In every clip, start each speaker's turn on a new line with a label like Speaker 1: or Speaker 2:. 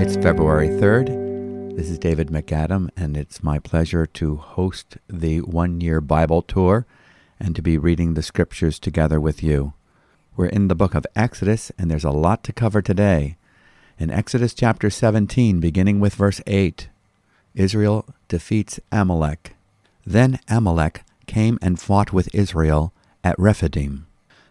Speaker 1: It's February 3rd. This is David MacAdam, and it's my pleasure to host the one year Bible tour and to be reading the scriptures together with you. We're in the book of Exodus, and there's a lot to cover today. In Exodus chapter 17, beginning with verse 8, Israel defeats Amalek. Then Amalek came and fought with Israel at Rephidim.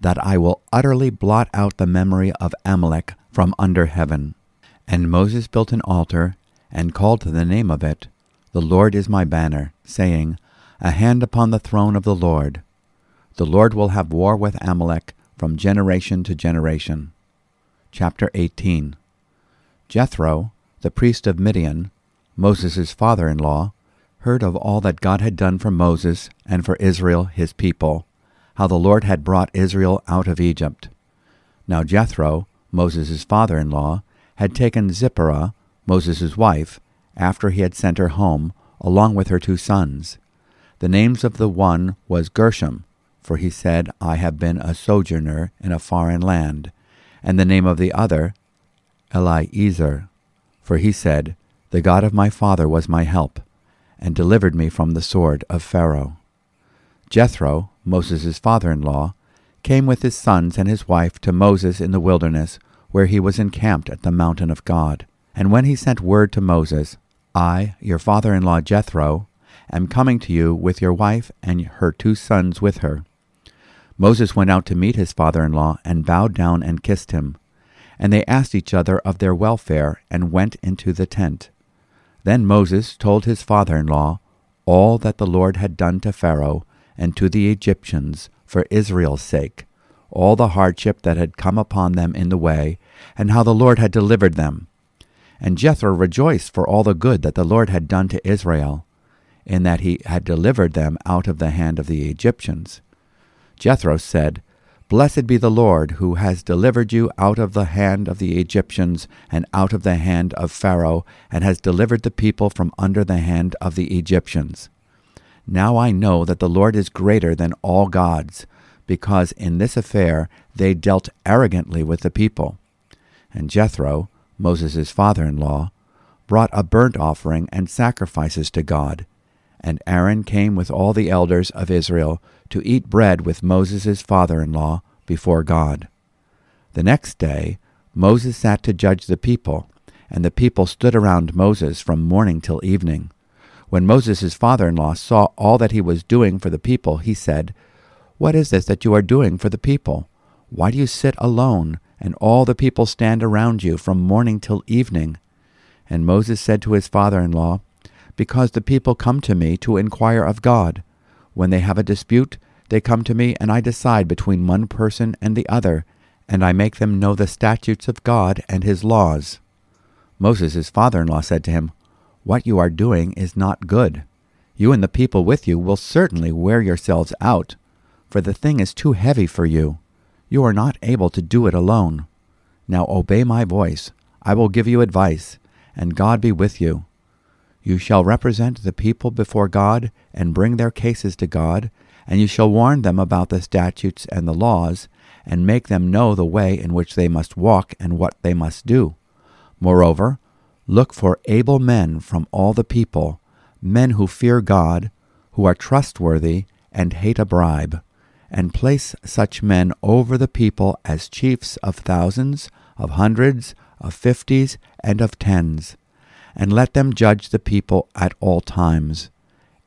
Speaker 1: that I will utterly blot out the memory of Amalek from under heaven. And Moses built an altar, and called to the name of it, The Lord is my banner, saying, A hand upon the throne of the Lord. The Lord will have war with Amalek from generation to generation. Chapter 18 Jethro, the priest of Midian, Moses' father in law, heard of all that God had done for Moses and for Israel his people, how the Lord had brought Israel out of Egypt. Now Jethro, Moses' father in law, had taken Zipporah, Moses' wife, after he had sent her home, along with her two sons. The names of the one was Gershom, for he said, I have been a sojourner in a foreign land, and the name of the other, Eliezer, for he said, The God of my father was my help, and delivered me from the sword of Pharaoh. Jethro, Moses' father in law, came with his sons and his wife to Moses in the wilderness, where he was encamped at the mountain of God. And when he sent word to Moses, I, your father in law Jethro, am coming to you with your wife and her two sons with her. Moses went out to meet his father in law and bowed down and kissed him. And they asked each other of their welfare and went into the tent. Then Moses told his father in law all that the Lord had done to Pharaoh and to the Egyptians for Israel's sake, all the hardship that had come upon them in the way, and how the Lord had delivered them. And Jethro rejoiced for all the good that the Lord had done to Israel, in that he had delivered them out of the hand of the Egyptians. Jethro said, Blessed be the Lord, who has delivered you out of the hand of the Egyptians and out of the hand of Pharaoh, and has delivered the people from under the hand of the Egyptians. Now I know that the Lord is greater than all gods, because in this affair they dealt arrogantly with the people. And Jethro, Moses' father in law, brought a burnt offering and sacrifices to God. And Aaron came with all the elders of Israel to eat bread with Moses' father in law before God. The next day Moses sat to judge the people, and the people stood around Moses from morning till evening. When Moses' father in law saw all that he was doing for the people, he said, What is this that you are doing for the people? Why do you sit alone, and all the people stand around you from morning till evening? And Moses said to his father in law, Because the people come to me to inquire of God. When they have a dispute, they come to me, and I decide between one person and the other, and I make them know the statutes of God and his laws. Moses, his father in law, said to him, What you are doing is not good. You and the people with you will certainly wear yourselves out, for the thing is too heavy for you. You are not able to do it alone. Now obey my voice. I will give you advice, and God be with you. You shall represent the people before God, and bring their cases to God, and you shall warn them about the statutes and the laws, and make them know the way in which they must walk and what they must do. Moreover, look for able men from all the people, men who fear God, who are trustworthy, and hate a bribe, and place such men over the people as chiefs of thousands, of hundreds, of fifties, and of tens, and let them judge the people at all times.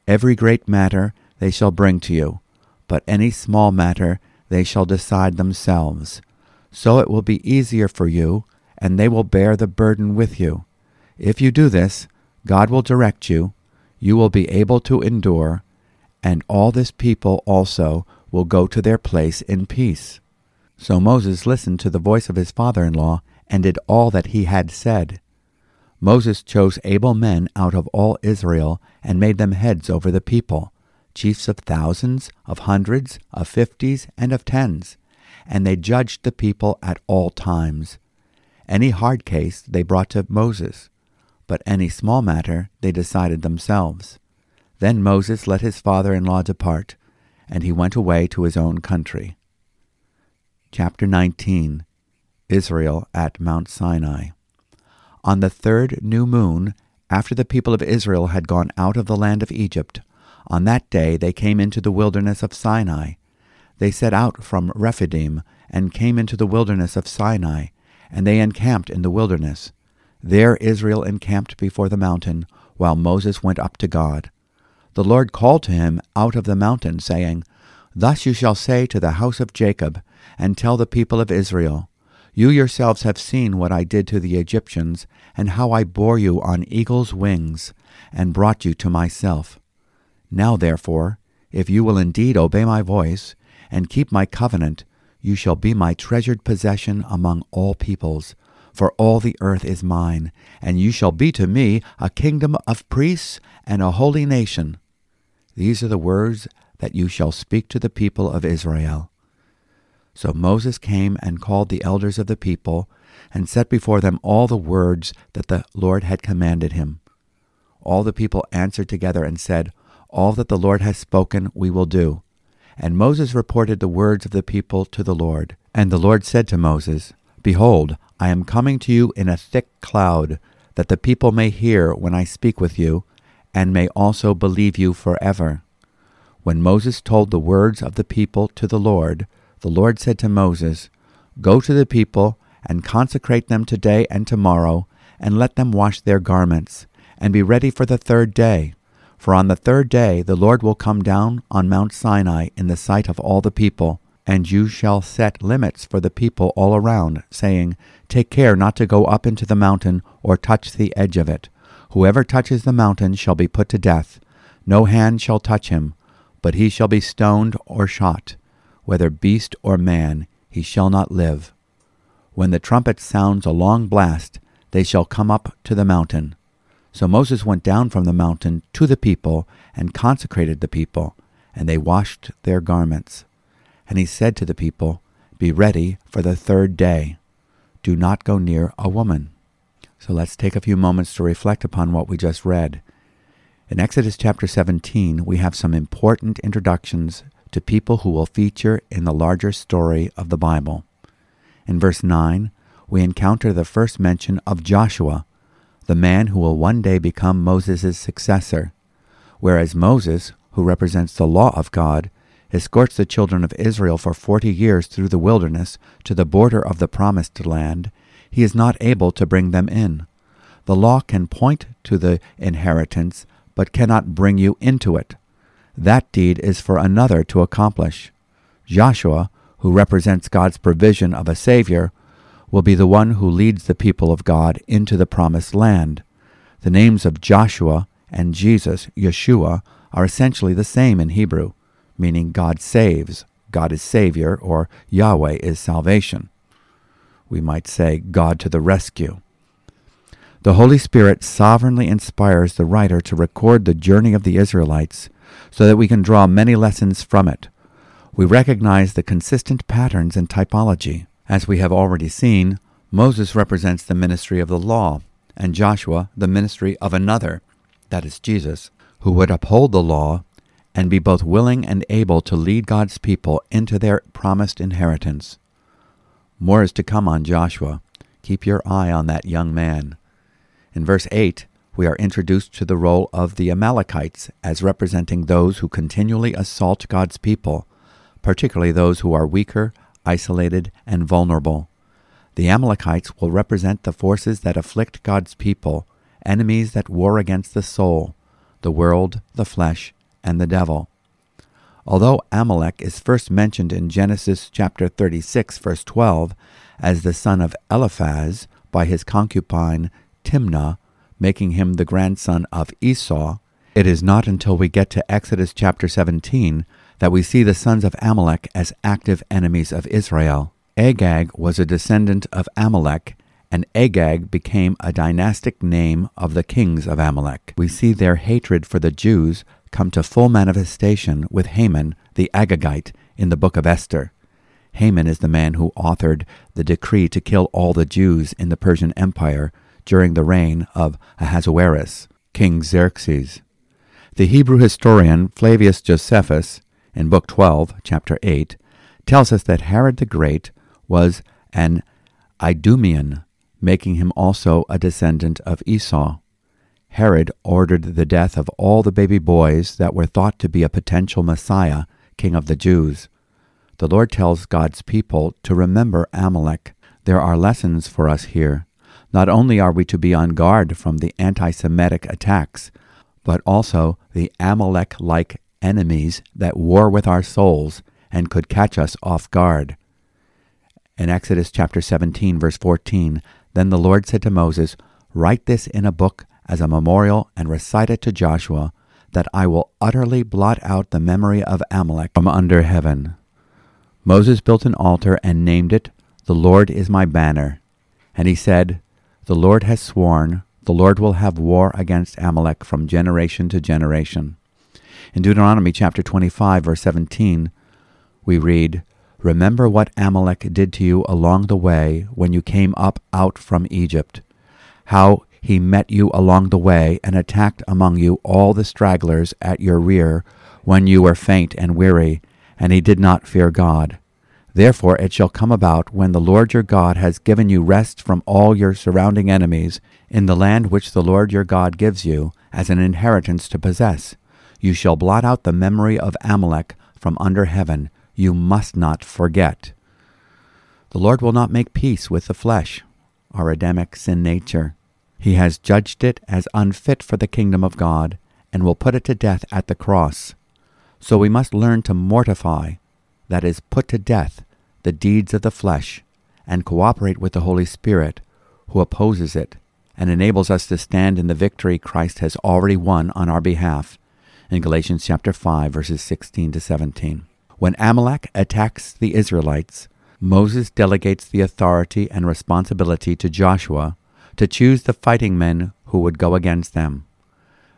Speaker 1: Every great matter they shall bring to you, but any small matter they shall decide themselves. So it will be easier for you, and they will bear the burden with you. If you do this, God will direct you, you will be able to endure, and all this people also will go to their place in peace. So Moses listened to the voice of his father in law and did all that he had said. Moses chose able men out of all Israel and made them heads over the people, chiefs of thousands, of hundreds, of fifties, and of tens, and they judged the people at all times. Any hard case they brought to Moses, but any small matter they decided themselves. Then Moses let his father in law depart, and he went away to his own country. Chapter 19 Israel at Mount Sinai. On the third new moon, after the people of Israel had gone out of the land of Egypt, on that day they came into the wilderness of Sinai. They set out from Rephidim and came into the wilderness of Sinai, and they encamped in the wilderness. There Israel encamped before the mountain, while Moses went up to God. The Lord called to him out of the mountain, saying, Thus you shall say to the house of Jacob, and tell the people of Israel, you yourselves have seen what I did to the Egyptians, and how I bore you on eagle's wings, and brought you to myself. Now therefore, if you will indeed obey my voice, and keep my covenant, you shall be my treasured possession among all peoples, for all the earth is mine, and you shall be to me a kingdom of priests and a holy nation. These are the words that you shall speak to the people of Israel. So Moses came and called the elders of the people, and set before them all the words that the Lord had commanded him. All the people answered together and said, All that the Lord has spoken we will do. And Moses reported the words of the people to the Lord. And the Lord said to Moses, Behold, I am coming to you in a thick cloud, that the people may hear when I speak with you, and may also believe you forever. When Moses told the words of the people to the Lord, the Lord said to Moses, Go to the people and consecrate them today and tomorrow, and let them wash their garments, and be ready for the third day. For on the third day the Lord will come down on Mount Sinai in the sight of all the people, and you shall set limits for the people all around, saying, Take care not to go up into the mountain or touch the edge of it. Whoever touches the mountain shall be put to death. No hand shall touch him, but he shall be stoned or shot whether beast or man, he shall not live. When the trumpet sounds a long blast, they shall come up to the mountain. So Moses went down from the mountain to the people and consecrated the people, and they washed their garments. And he said to the people, Be ready for the third day. Do not go near a woman. So let's take a few moments to reflect upon what we just read. In Exodus chapter 17, we have some important introductions to people who will feature in the larger story of the Bible. In verse 9, we encounter the first mention of Joshua, the man who will one day become Moses' successor, whereas Moses, who represents the law of God, escorts the children of Israel for forty years through the wilderness to the border of the promised land, he is not able to bring them in. The law can point to the inheritance, but cannot bring you into it. That deed is for another to accomplish. Joshua, who represents God's provision of a Savior, will be the one who leads the people of God into the promised land. The names of Joshua and Jesus, Yeshua, are essentially the same in Hebrew, meaning God saves, God is Savior, or Yahweh is salvation. We might say God to the rescue. The Holy Spirit sovereignly inspires the writer to record the journey of the Israelites so that we can draw many lessons from it. We recognize the consistent patterns in typology. As we have already seen, Moses represents the ministry of the law, and Joshua the ministry of another, that is Jesus, who would uphold the law and be both willing and able to lead God's people into their promised inheritance. More is to come on Joshua. Keep your eye on that young man. In verse 8, we are introduced to the role of the Amalekites as representing those who continually assault God's people, particularly those who are weaker, isolated, and vulnerable. The Amalekites will represent the forces that afflict God's people, enemies that war against the soul, the world, the flesh, and the devil. Although Amalek is first mentioned in Genesis chapter 36 verse 12 as the son of Eliphaz by his concubine Timnah, making him the grandson of Esau, it is not until we get to Exodus chapter 17 that we see the sons of Amalek as active enemies of Israel. Agag was a descendant of Amalek, and Agag became a dynastic name of the kings of Amalek. We see their hatred for the Jews come to full manifestation with Haman the Agagite in the book of Esther. Haman is the man who authored the decree to kill all the Jews in the Persian Empire during the reign of Ahasuerus, King Xerxes. The Hebrew historian Flavius Josephus, in Book 12, Chapter 8, tells us that Herod the Great was an Idumean, making him also a descendant of Esau. Herod ordered the death of all the baby boys that were thought to be a potential Messiah, king of the Jews. The Lord tells God's people to remember Amalek. There are lessons for us here. Not only are we to be on guard from the anti Semitic attacks, but also the Amalek like enemies that war with our souls and could catch us off guard. In Exodus chapter 17, verse 14, then the Lord said to Moses, Write this in a book as a memorial and recite it to Joshua, that I will utterly blot out the memory of Amalek from under heaven. Moses built an altar and named it, The Lord is my banner. And he said, The Lord has sworn, the Lord will have war against Amalek from generation to generation. In Deuteronomy chapter 25, verse 17, we read, Remember what Amalek did to you along the way when you came up out from Egypt, how he met you along the way and attacked among you all the stragglers at your rear when you were faint and weary, and he did not fear God. Therefore it shall come about when the Lord your God has given you rest from all your surrounding enemies in the land which the Lord your God gives you as an inheritance to possess. You shall blot out the memory of Amalek from under heaven. You must not forget. The Lord will not make peace with the flesh, our Adamic sin nature. He has judged it as unfit for the kingdom of God and will put it to death at the cross. So we must learn to mortify, that is, put to death, the deeds of the flesh, and cooperate with the Holy Spirit, who opposes it and enables us to stand in the victory Christ has already won on our behalf in Galatians chapter 5 verses 16 to 17. When Amalek attacks the Israelites, Moses delegates the authority and responsibility to Joshua to choose the fighting men who would go against them.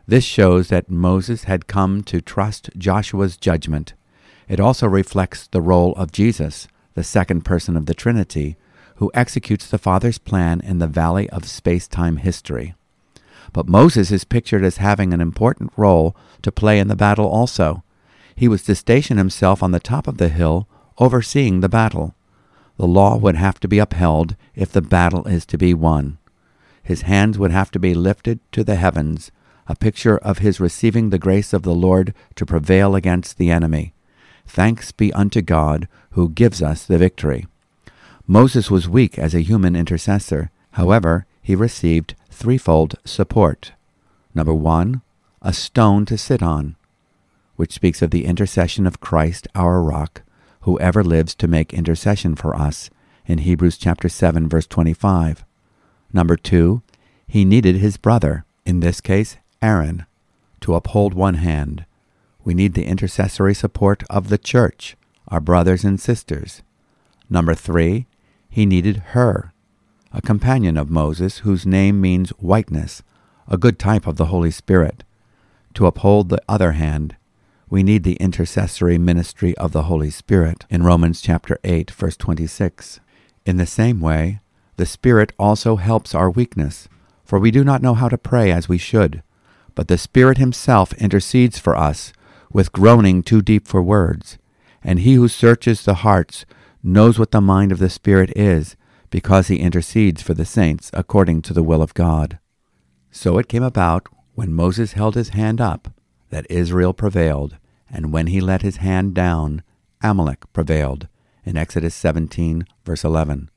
Speaker 1: This shows that Moses had come to trust Joshua's judgment. It also reflects the role of Jesus, the second person of the Trinity, who executes the Father's plan in the valley of space time history. But Moses is pictured as having an important role to play in the battle also. He was to station himself on the top of the hill, overseeing the battle. The law would have to be upheld if the battle is to be won. His hands would have to be lifted to the heavens, a picture of his receiving the grace of the Lord to prevail against the enemy. Thanks be unto God who gives us the victory. Moses was weak as a human intercessor. However, he received threefold support. Number one, a stone to sit on, which speaks of the intercession of Christ our rock, who ever lives to make intercession for us, in Hebrews chapter 7 verse 25. Number two, he needed his brother, in this case Aaron, to uphold one hand. We need the intercessory support of the church, our brothers and sisters. Number three, he needed Hur, a companion of Moses whose name means whiteness, a good type of the Holy Spirit. To uphold the other hand, we need the intercessory ministry of the Holy Spirit in Romans chapter 8 verse 26. In the same way, the Spirit also helps our weakness, for we do not know how to pray as we should. But the Spirit Himself intercedes for us with groaning too deep for words. And He who searches the hearts knows what the mind of the Spirit is, because He intercedes for the saints according to the will of God. So it came about, when Moses held his hand up, that Israel prevailed, and when he let his hand down, Amalek prevailed. In Exodus 17, verse 11.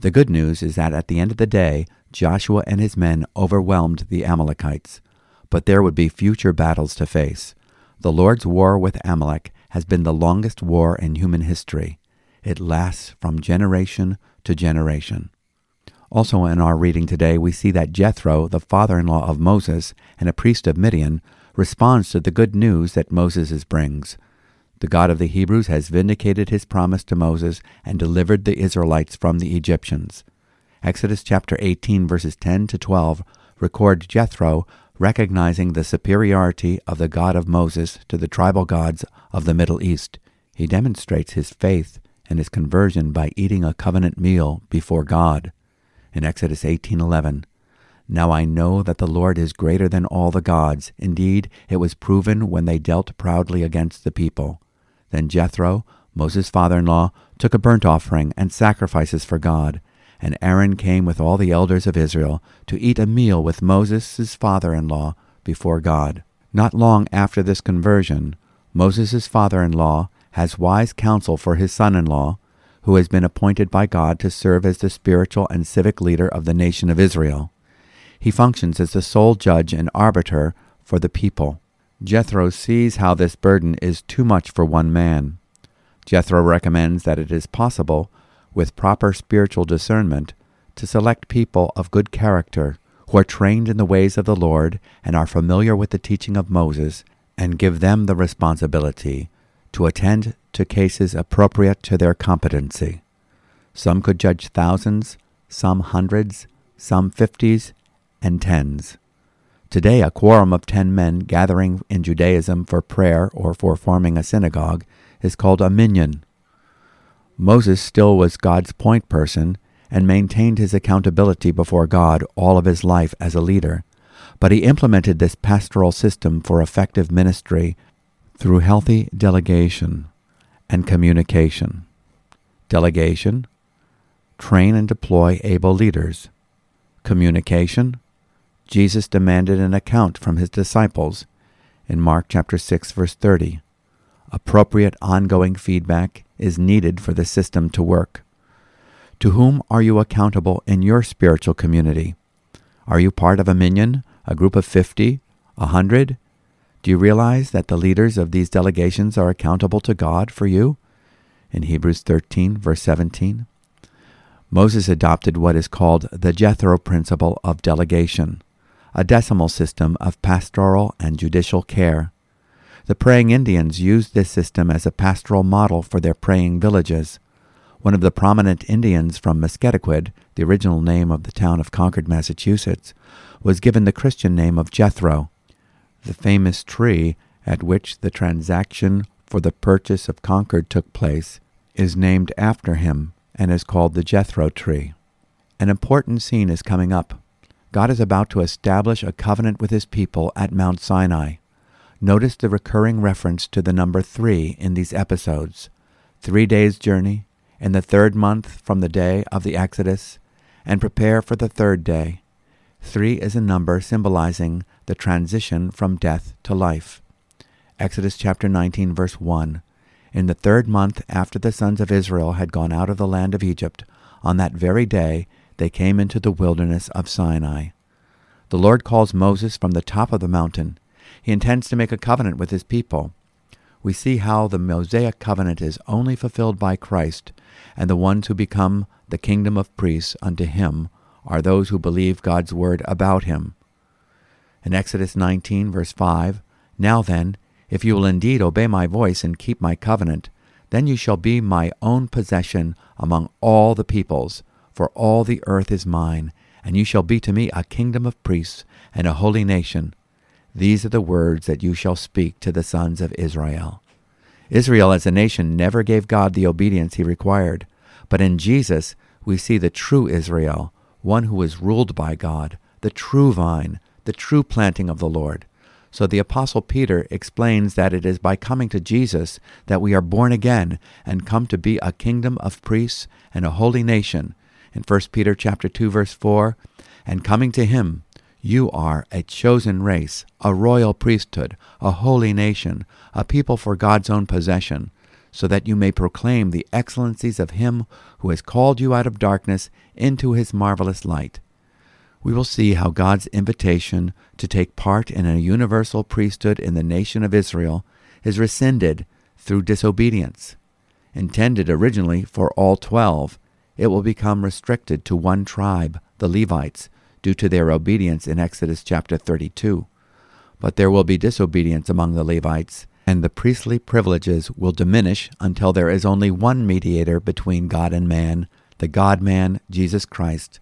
Speaker 1: The good news is that at the end of the day, Joshua and his men overwhelmed the Amalekites. But there would be future battles to face. The Lord's war with Amalek has been the longest war in human history. It lasts from generation to generation. Also, in our reading today, we see that Jethro, the father in law of Moses and a priest of Midian, responds to the good news that Moses brings. The God of the Hebrews has vindicated his promise to Moses and delivered the Israelites from the Egyptians. Exodus chapter 18 verses 10 to 12 record Jethro recognizing the superiority of the God of Moses to the tribal gods of the Middle East. He demonstrates his faith and his conversion by eating a covenant meal before God. In Exodus 18:11, now I know that the Lord is greater than all the gods. Indeed, it was proven when they dealt proudly against the people. Then Jethro, Moses' father in law, took a burnt offering and sacrifices for God. And Aaron came with all the elders of Israel to eat a meal with Moses' father in law before God. Not long after this conversion, Moses' father in law has wise counsel for his son in law, who has been appointed by God to serve as the spiritual and civic leader of the nation of Israel. He functions as the sole judge and arbiter for the people. Jethro sees how this burden is too much for one man. Jethro recommends that it is possible, with proper spiritual discernment, to select people of good character who are trained in the ways of the Lord and are familiar with the teaching of Moses, and give them the responsibility to attend to cases appropriate to their competency. Some could judge thousands, some hundreds, some fifties, and tens. Today, a quorum of ten men gathering in Judaism for prayer or for forming a synagogue is called a minyan. Moses still was God's point person and maintained his accountability before God all of his life as a leader, but he implemented this pastoral system for effective ministry through healthy delegation and communication. Delegation, train and deploy able leaders. Communication, Jesus demanded an account from his disciples in Mark chapter 6 verse 30. Appropriate ongoing feedback is needed for the system to work. To whom are you accountable in your spiritual community? Are you part of a minyan, a group of 50, a 100? Do you realize that the leaders of these delegations are accountable to God for you? In Hebrews 13 verse 17. Moses adopted what is called the Jethro principle of delegation a decimal system of pastoral and judicial care. The praying Indians used this system as a pastoral model for their praying villages. One of the prominent Indians from Musketaquid, the original name of the town of Concord, Massachusetts, was given the Christian name of Jethro. The famous tree at which the transaction for the purchase of Concord took place is named after him and is called the Jethro tree. An important scene is coming up God is about to establish a covenant with his people at Mount Sinai. Notice the recurring reference to the number three in these episodes. Three days' journey, in the third month from the day of the Exodus, and prepare for the third day. Three is a number symbolizing the transition from death to life. Exodus chapter 19, verse 1. In the third month after the sons of Israel had gone out of the land of Egypt, on that very day they came into the wilderness of Sinai. The Lord calls Moses from the top of the mountain. He intends to make a covenant with his people. We see how the Mosaic covenant is only fulfilled by Christ, and the ones who become the kingdom of priests unto him are those who believe God's word about him. In Exodus 19, verse 5, Now then, if you will indeed obey my voice and keep my covenant, then you shall be my own possession among all the peoples, for all the earth is mine, and you shall be to me a kingdom of priests and a holy nation. These are the words that you shall speak to the sons of Israel. Israel as a nation never gave God the obedience he required, but in Jesus we see the true Israel, one who is ruled by God, the true vine, the true planting of the Lord. So the apostle Peter explains that it is by coming to Jesus that we are born again and come to be a kingdom of priests and a holy nation, in 1 Peter chapter 2 verse 4, and coming to him, you are a chosen race, a royal priesthood, a holy nation, a people for God's own possession, so that you may proclaim the excellencies of him who has called you out of darkness into his marvelous light. We will see how God's invitation to take part in a universal priesthood in the nation of Israel is rescinded through disobedience. Intended originally for all twelve, it will become restricted to one tribe, the Levites, due to their obedience in Exodus chapter 32. But there will be disobedience among the Levites, and the priestly privileges will diminish until there is only one mediator between God and man, the God man, Jesus Christ,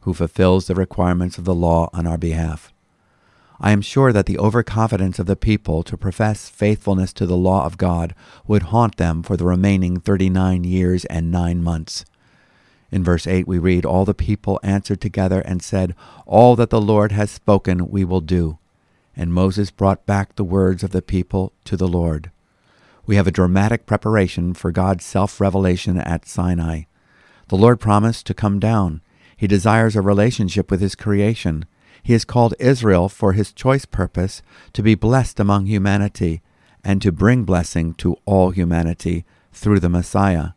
Speaker 1: who fulfills the requirements of the law on our behalf. I am sure that the overconfidence of the people to profess faithfulness to the law of God would haunt them for the remaining thirty nine years and nine months. In verse 8 we read, All the people answered together and said, All that the Lord has spoken we will do. And Moses brought back the words of the people to the Lord. We have a dramatic preparation for God's self revelation at Sinai. The Lord promised to come down. He desires a relationship with His creation. He has called Israel for His choice purpose to be blessed among humanity and to bring blessing to all humanity through the Messiah.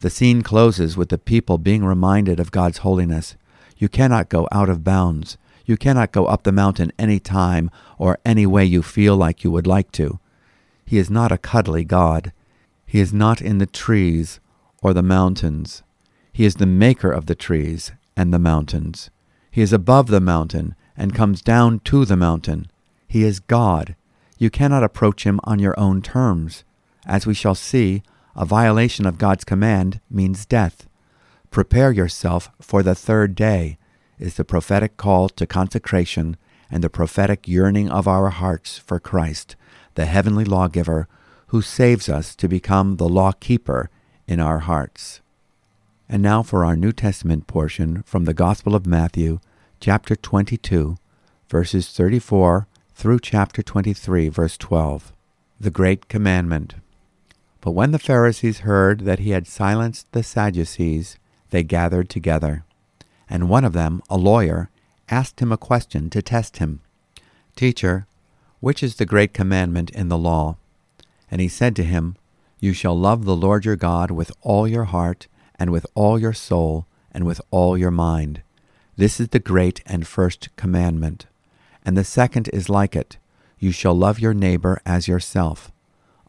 Speaker 1: The scene closes with the people being reminded of God's holiness. You cannot go out of bounds. You cannot go up the mountain any time or any way you feel like you would like to. He is not a cuddly God. He is not in the trees or the mountains. He is the maker of the trees and the mountains. He is above the mountain and comes down to the mountain. He is God. You cannot approach him on your own terms. As we shall see, a violation of God's command means death. Prepare yourself for the third day is the prophetic call to consecration and the prophetic yearning of our hearts for Christ, the heavenly lawgiver, who saves us to become the law keeper in our hearts. And now for our New Testament portion from the Gospel of Matthew, chapter 22, verses 34 through chapter 23, verse 12. The Great Commandment. But when the Pharisees heard that he had silenced the Sadducees, they gathered together and one of them, a lawyer, asked him a question to test him Teacher, which is the great commandment in the law? And he said to him, You shall love the Lord your God with all your heart, and with all your soul, and with all your mind. This is the great and first commandment. And the second is like it You shall love your neighbor as yourself.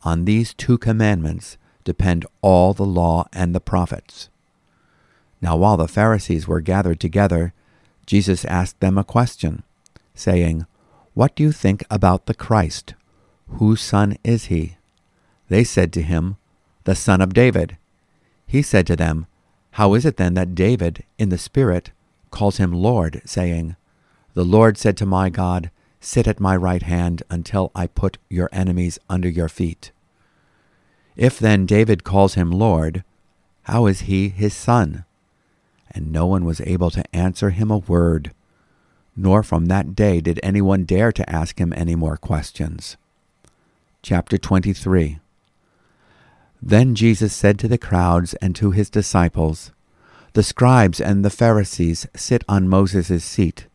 Speaker 1: On these two commandments depend all the law and the prophets. Now, while the Pharisees were gathered together, Jesus asked them a question, saying, What do you think about the Christ? Whose son is he? They said to him, The son of David. He said to them, How is it then that David, in the Spirit, calls him Lord, saying, The Lord said to my God, Sit at my right hand until I put your enemies under your feet? If then David calls him Lord, how is he his son? and no one was able to answer him a word. Nor from that day did anyone dare to ask him any more questions. Chapter 23 Then Jesus said to the crowds and to his disciples, The scribes and the Pharisees sit on Moses' seat.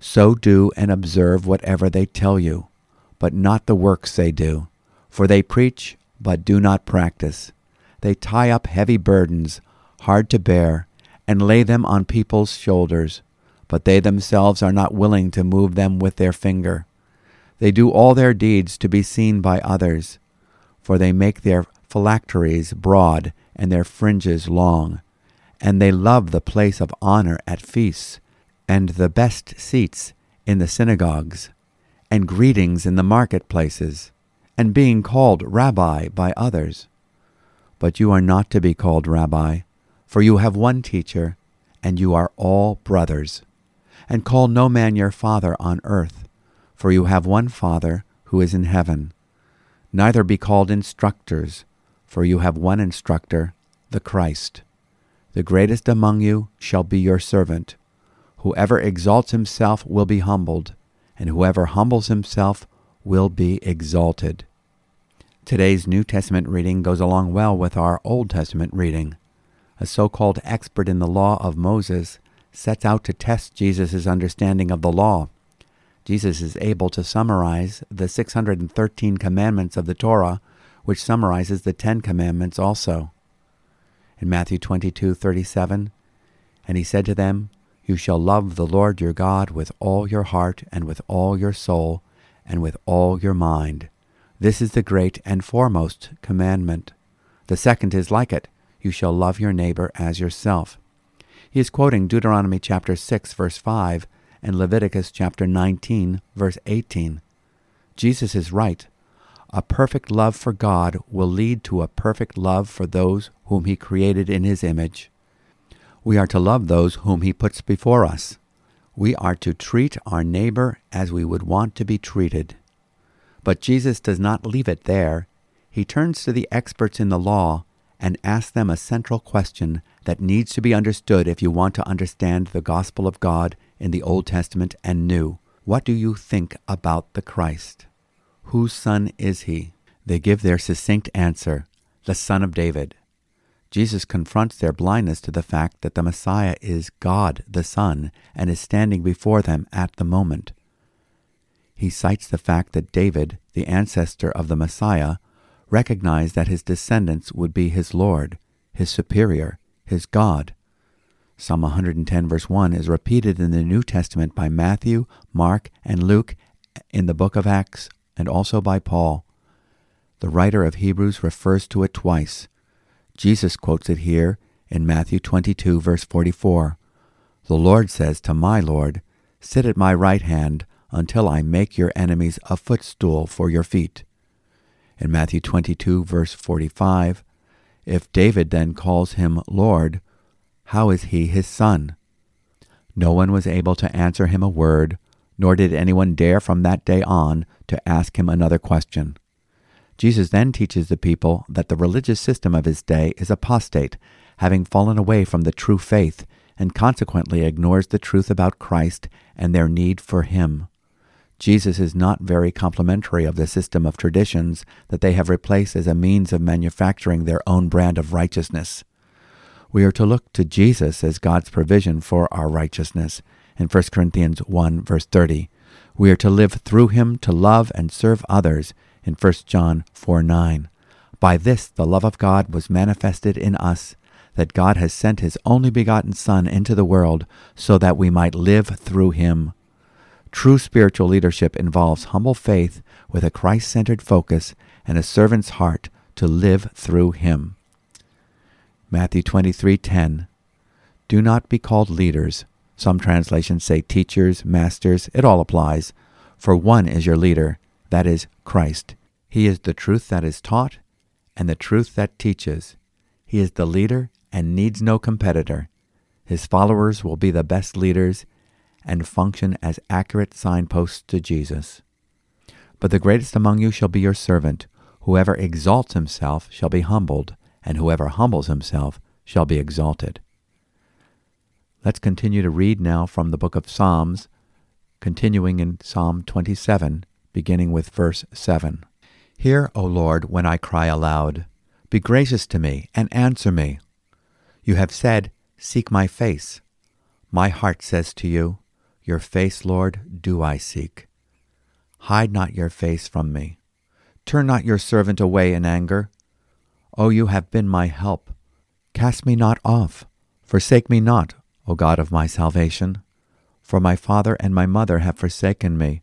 Speaker 1: So do and observe whatever they tell you, but not the works they do. For they preach, but do not practice. They tie up heavy burdens, hard to bear, and lay them on people's shoulders, but they themselves are not willing to move them with their finger. They do all their deeds to be seen by others, for they make their phylacteries broad and their fringes long, and they love the place of honor at feasts, and the best seats in the synagogues, and greetings in the marketplaces, and being called Rabbi by others. But you are not to be called Rabbi for you have one teacher, and you are all brothers. And call no man your father on earth, for you have one Father who is in heaven. Neither be called instructors, for you have one instructor, the Christ. The greatest among you shall be your servant. Whoever exalts himself will be humbled, and whoever humbles himself will be exalted. Today's New Testament reading goes along well with our Old Testament reading a so called expert in the law of Moses, sets out to test Jesus' understanding of the law. Jesus is able to summarize the 613 commandments of the Torah which summarizes the Ten Commandments also. In Matthew 22 37, and he said to them, You shall love the Lord your God with all your heart, and with all your soul, and with all your mind. This is the great and foremost commandment. The second is like it You shall love your neighbor as yourself. He is quoting Deuteronomy chapter 6, verse 5, and Leviticus chapter 19, verse 18. Jesus is right. A perfect love for God will lead to a perfect love for those whom He created in His image. We are to love those whom He puts before us. We are to treat our neighbor as we would want to be treated. But Jesus does not leave it there. He turns to the experts in the law and asks them a central question that needs to be understood if you want to understand the gospel of God in the Old Testament and New. What do you think about the Christ? Whose son is he? They give their succinct answer the Son of David. Jesus confronts their blindness to the fact that the Messiah is God the Son and is standing before them at the moment. He cites the fact that David, the ancestor of the Messiah, recognized that his descendants would be his Lord, his superior, his God. Psalm 110, verse 1, is repeated in the New Testament by Matthew, Mark, and Luke in the book of Acts and also by Paul. The writer of Hebrews refers to it twice. Jesus quotes it here in Matthew 22, verse 44. The Lord says to my Lord, Sit at my right hand until I make your enemies a footstool for your feet. In Matthew 22, verse 45, if David then calls him Lord, how is he his son? No one was able to answer him a word nor did anyone dare from that day on to ask him another question. Jesus then teaches the people that the religious system of his day is apostate, having fallen away from the true faith, and consequently ignores the truth about Christ and their need for him. Jesus is not very complimentary of the system of traditions that they have replaced as a means of manufacturing their own brand of righteousness. We are to look to Jesus as God's provision for our righteousness, in 1 Corinthians 1, verse 30. We are to live through him to love and serve others in 1 John 4, 9. By this the love of God was manifested in us, that God has sent his only begotten Son into the world so that we might live through him. True spiritual leadership involves humble faith with a Christ centered focus and a servant's heart to live through him. Matthew 23:10 Do not be called leaders, some translations say teachers, masters, it all applies. For one is your leader, that is Christ. He is the truth that is taught and the truth that teaches. He is the leader and needs no competitor. His followers will be the best leaders and function as accurate signposts to Jesus. But the greatest among you shall be your servant. Whoever exalts himself shall be humbled, and whoever humbles himself shall be exalted. Let's continue to read now from the book of Psalms, continuing in Psalm 27, beginning with verse 7. Hear, O Lord, when I cry aloud. Be gracious to me and answer me. You have said, Seek my face. My heart says to you, Your face, Lord, do I seek. Hide not your face from me. Turn not your servant away in anger. O you have been my help. Cast me not off. Forsake me not, O God of my salvation. For my father and my mother have forsaken me,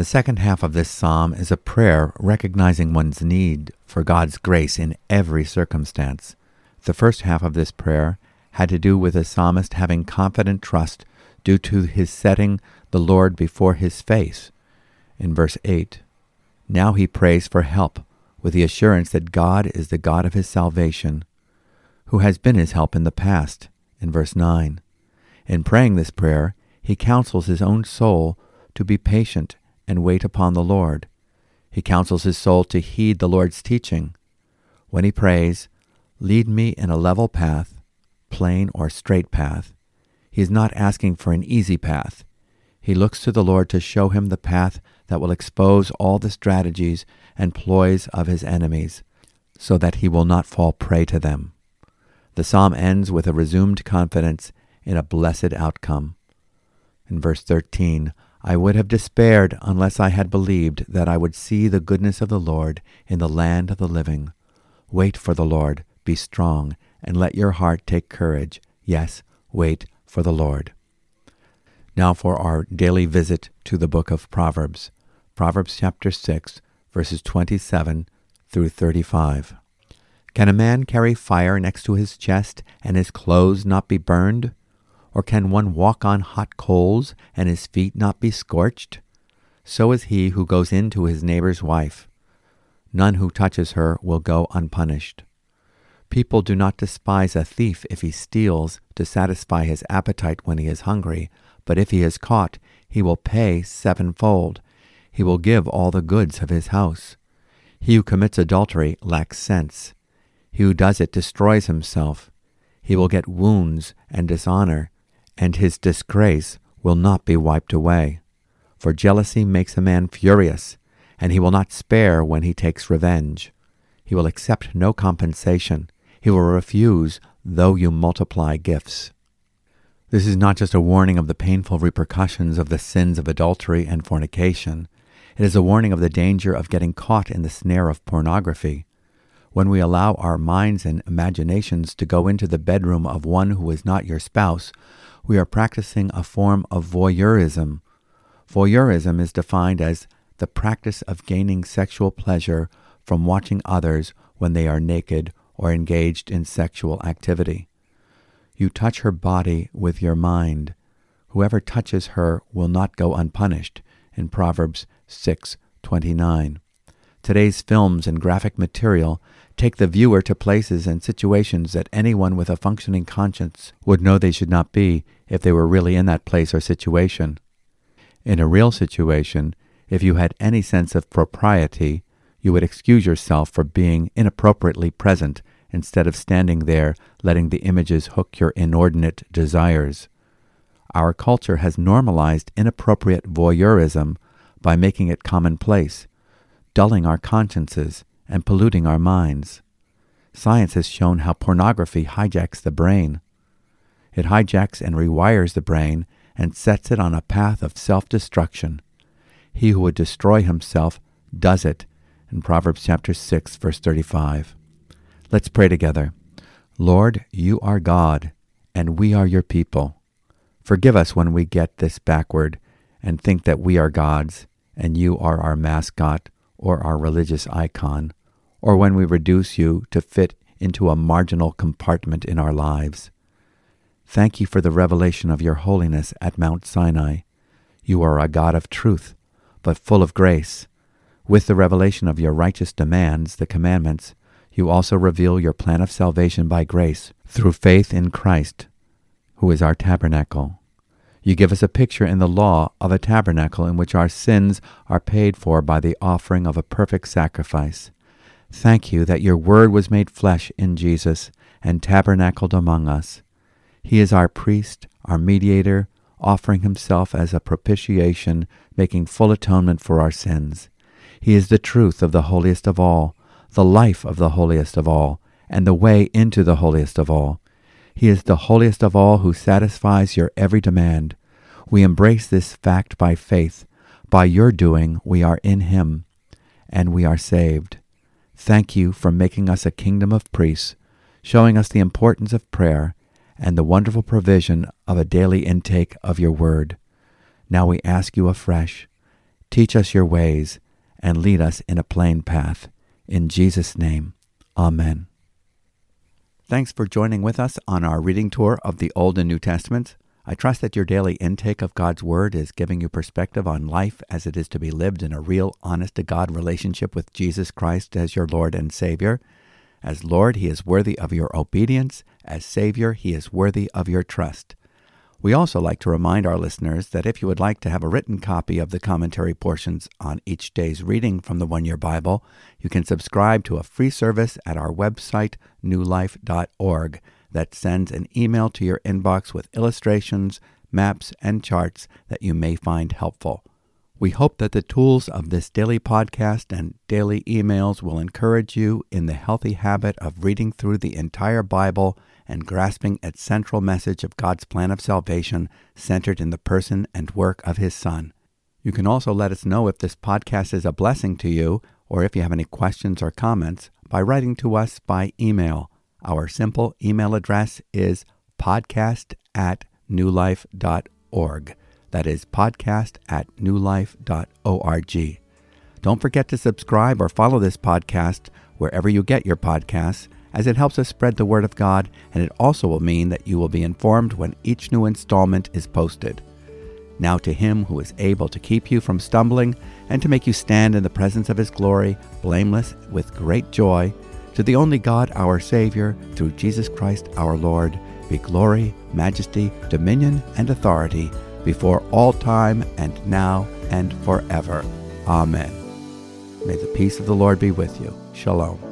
Speaker 1: The second half of this psalm is a prayer recognizing one's need for God's grace in every circumstance. The first half of this prayer had to do with the psalmist having confident trust due to his setting the Lord before his face in verse 8. Now he prays for help with the assurance that God is the God of his salvation, who has been his help in the past in verse 9. In praying this prayer, he counsels his own soul to be patient and wait upon the Lord. He counsels his soul to heed the Lord's teaching. When he prays, Lead me in a level path, plain or straight path, he is not asking for an easy path. He looks to the Lord to show him the path that will expose all the strategies and ploys of his enemies, so that he will not fall prey to them. The psalm ends with a resumed confidence in a blessed outcome. In verse 13, I would have despaired unless I had believed that I would see the goodness of the Lord in the land of the living. Wait for the Lord, be strong, and let your heart take courage. Yes, wait for the Lord. Now for our daily visit to the book of Proverbs. Proverbs chapter 6, verses 27 through 35. Can a man carry fire next to his chest and his clothes not be burned? Or can one walk on hot coals and his feet not be scorched? So is he who goes in to his neighbor's wife. None who touches her will go unpunished. People do not despise a thief if he steals to satisfy his appetite when he is hungry, but if he is caught, he will pay sevenfold. He will give all the goods of his house. He who commits adultery lacks sense. He who does it destroys himself. He will get wounds and dishonor, and his disgrace will not be wiped away. For jealousy makes a man furious, and he will not spare when he takes revenge. He will accept no compensation. He will refuse, though you multiply gifts. This is not just a warning of the painful repercussions of the sins of adultery and fornication. It is a warning of the danger of getting caught in the snare of pornography. When we allow our minds and imaginations to go into the bedroom of one who is not your spouse, we are practicing a form of voyeurism. Voyeurism is defined as the practice of gaining sexual pleasure from watching others when they are naked or engaged in sexual activity. You touch her body with your mind. Whoever touches her will not go unpunished. In Proverbs 6:29. Today's films and graphic material take the viewer to places and situations that anyone with a functioning conscience would know they should not be if they were really in that place or situation. In a real situation, if you had any sense of propriety, you would excuse yourself for being inappropriately present instead of standing there letting the images hook your inordinate desires. Our culture has normalized inappropriate voyeurism by making it commonplace, dulling our consciences and polluting our minds. Science has shown how pornography hijacks the brain. It hijacks and rewires the brain and sets it on a path of self destruction. He who would destroy himself does it in Proverbs chapter 6 verse 35. Let's pray together. Lord, you are God, and we are your people. Forgive us when we get this backward and think that we are God's and you are our mascot or our religious icon, or when we reduce you to fit into a marginal compartment in our lives. Thank you for the revelation of your holiness at Mount Sinai. You are a God of truth, but full of grace. With the revelation of your righteous demands, the commandments, you also reveal your plan of salvation by grace through faith in Christ, who is our tabernacle. You give us a picture in the law of a tabernacle in which our sins are paid for by the offering of a perfect sacrifice. Thank you that your word was made flesh in Jesus and tabernacled among us. He is our priest, our mediator, offering himself as a propitiation, making full atonement for our sins. He is the truth of the holiest of all, the life of the holiest of all, and the way into the holiest of all. He is the holiest of all who satisfies your every demand. We embrace this fact by faith. By your doing, we are in him, and we are saved. Thank you for making us a kingdom of priests, showing us the importance of prayer and the wonderful provision of a daily intake of your word. Now we ask you afresh, teach us your ways and lead us in a plain path. In Jesus' name, Amen. Thanks for joining with us on our reading tour of the Old and New Testaments. I trust that your daily intake of God's Word is giving you perspective on life as it is to be lived in a real, honest to God relationship with Jesus Christ as your Lord and Savior. As Lord, He is worthy of your obedience. As Savior, He is worthy of your trust. We also like to remind our listeners that if you would like to have a written copy of the commentary portions on each day's reading from the One Year Bible, you can subscribe to a free service at our website, newlife.org, that sends an email to your inbox with illustrations, maps, and charts that you may find helpful. We hope that the tools of this daily podcast and daily emails will encourage you in the healthy habit of reading through the entire Bible and grasping its central message of God's plan of salvation centered in the person and work of His Son. You can also let us know if this podcast is a blessing to you or if you have any questions or comments by writing to us by email. Our simple email address is podcast at newlife.org. That is podcast at newlife.org. Don't forget to subscribe or follow this podcast wherever you get your podcasts, as it helps us spread the word of God, and it also will mean that you will be informed when each new installment is posted. Now to him who is able to keep you from stumbling and to make you stand in the presence of his glory, blameless with great joy, to the only God our Savior, through Jesus Christ our Lord, be glory, majesty, dominion, and authority before all time and now and forever. Amen. May the peace of the Lord be with you. Shalom.